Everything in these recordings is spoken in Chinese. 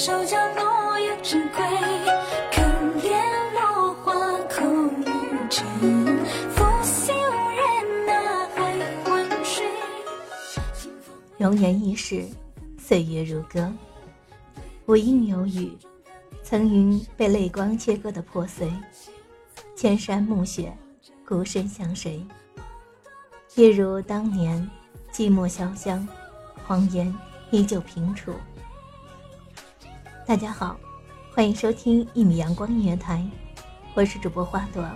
手脚落叶成灰。可怜落花空无尘，拂袖人呐还昏睡。容颜易逝，岁月如歌。无因有雨，曾云被泪光切割的破碎。千山暮雪，孤身向谁？一如当年，寂寞潇湘，荒烟依旧平楚。大家好，欢迎收听一米阳光音乐台，我是主播花朵。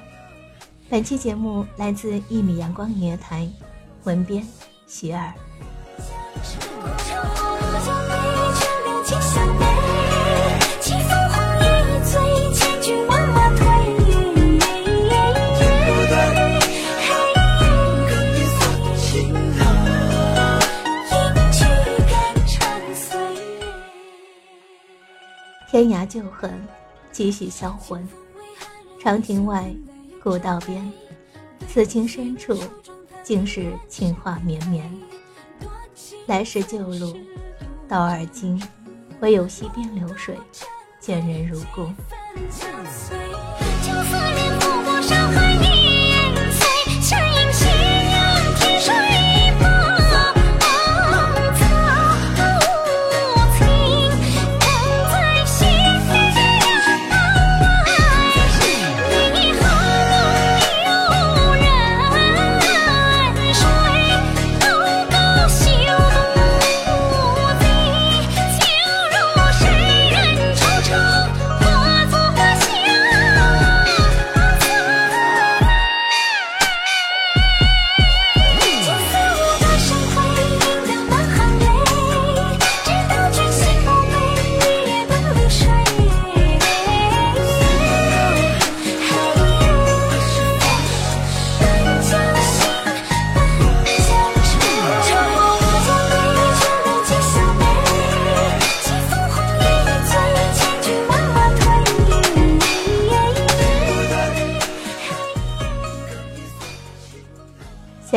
本期节目来自一米阳光音乐台，文编徐尔。旧恨，几许销魂。长亭外，古道边，此情深处，竟是情话绵绵。来时旧路，到而今，唯有溪边流水，见人如故。就思念不过山海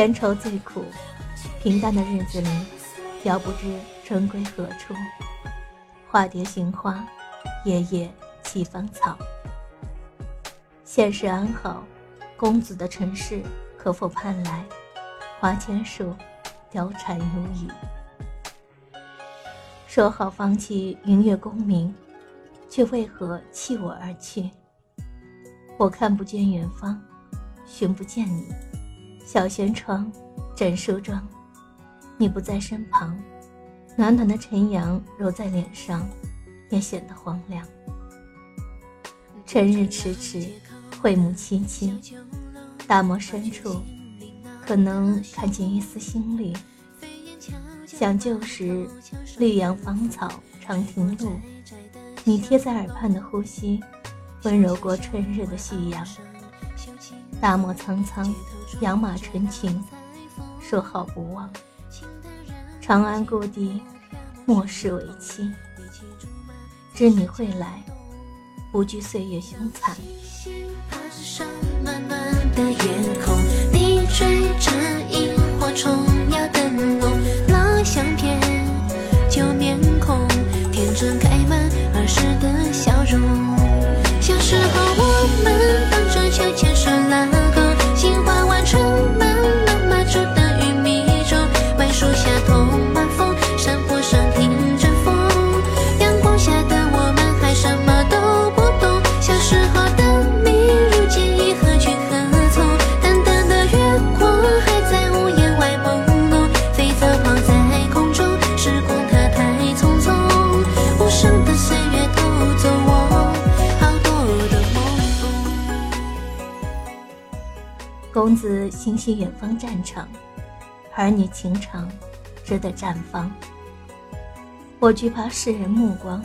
闲愁最苦，平淡的日子里，遥不知春归何处。化蝶寻花，夜夜栖芳草。现世安好，公子的尘世可否盼来？花千树，貂蝉如雨。说好放弃云月功名，却为何弃我而去？我看不见远方，寻不见你。小轩窗，枕梳妆，你不在身旁，暖暖的晨阳揉在脸上，也显得荒凉。晨日迟迟，慧目凄凄，大漠深处，可能看见一丝心绿。想旧时绿杨芳草长亭路，你贴在耳畔的呼吸，温柔过春日的夕阳。大漠苍苍，养马纯情，说好不忘。长安故地，莫视为妻。知你会来，不惧岁月凶残。暖暖的夜空，你追着公子心系远方战场，儿女情长值得绽放。我惧怕世人目光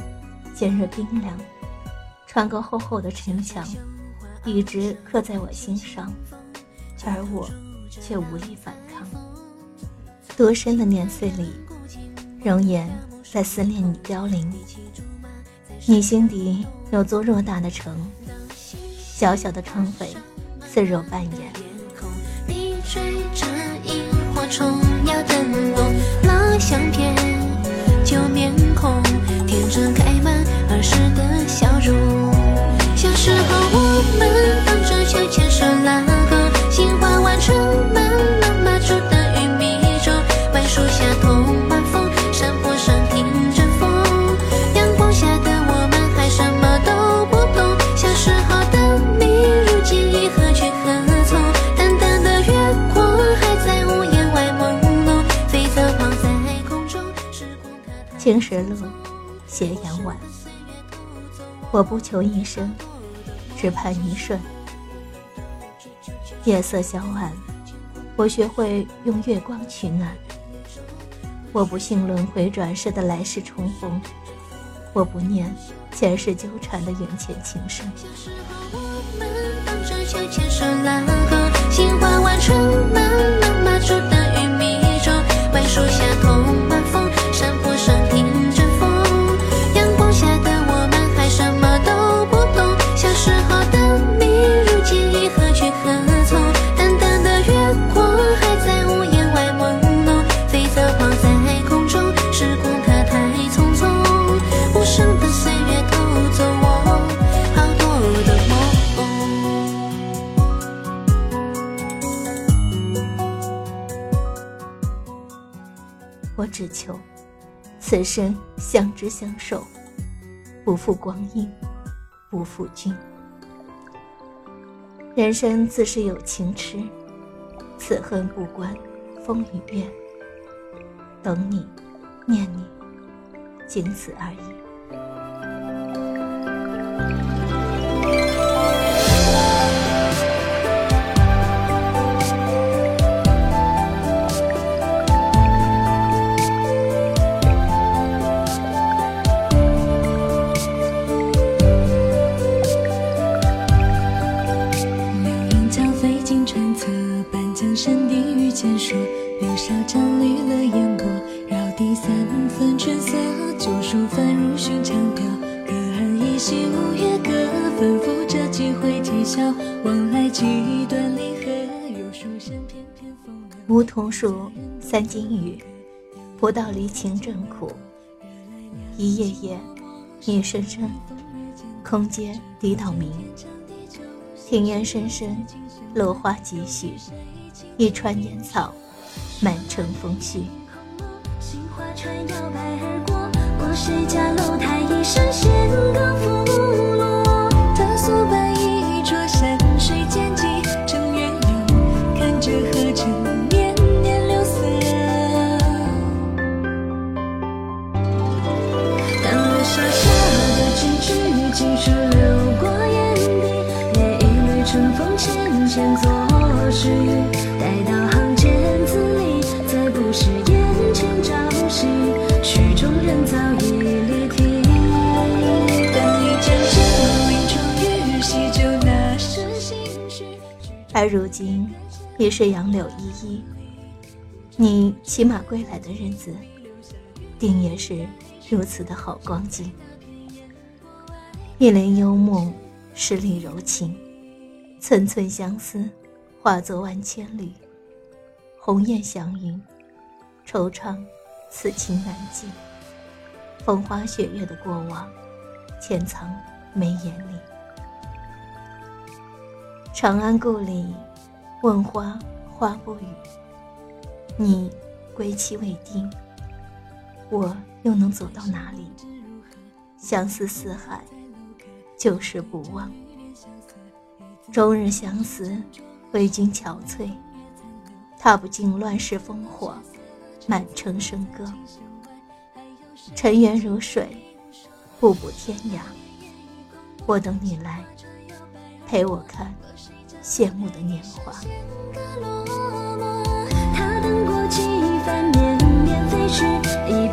尖锐冰凉，穿过厚厚的城墙，一直刻在我心上，而我却无力反抗。多深的年岁里，容颜在思念你凋零。你心底有座偌大的城，小小的窗扉似若扮演。追着萤火虫青石路，斜阳晚。我不求一生，只盼一瞬。夜色小晚，我学会用月光取暖。我不信轮回转世的来世重逢，我不念前世纠缠的缘浅情深。我们荡着秋千顺拉钩，杏花弯成满了麻竹的玉米粥，槐树下痛求此生相知相守，不负光阴，不负君。人生自是有情痴，此恨不关风与月。等你，念你，仅此而已。梧桐树，三金雨，不到离情正苦。一夜夜，一声声，空阶笛岛鸣。庭院深深，落花几许，一川烟草，满城风絮。杏花船摇摆而过，过谁家楼台一声弦歌拂而如今已是杨柳依依，你骑马归来的日子，定也是如此的好光景。一帘幽梦，十里柔情，寸寸相思，化作万千缕。鸿雁祥云，惆怅，此情难尽。风花雪月的过往，潜藏眉眼里。长安故里，问花花不语。你归期未定，我又能走到哪里？相思四海，旧事不忘。终日相思，为君憔悴。踏不尽乱世烽火，满城笙歌。尘缘如水，步步天涯。我等你来，陪我看羡慕的年华。他等过几番绵绵飞絮，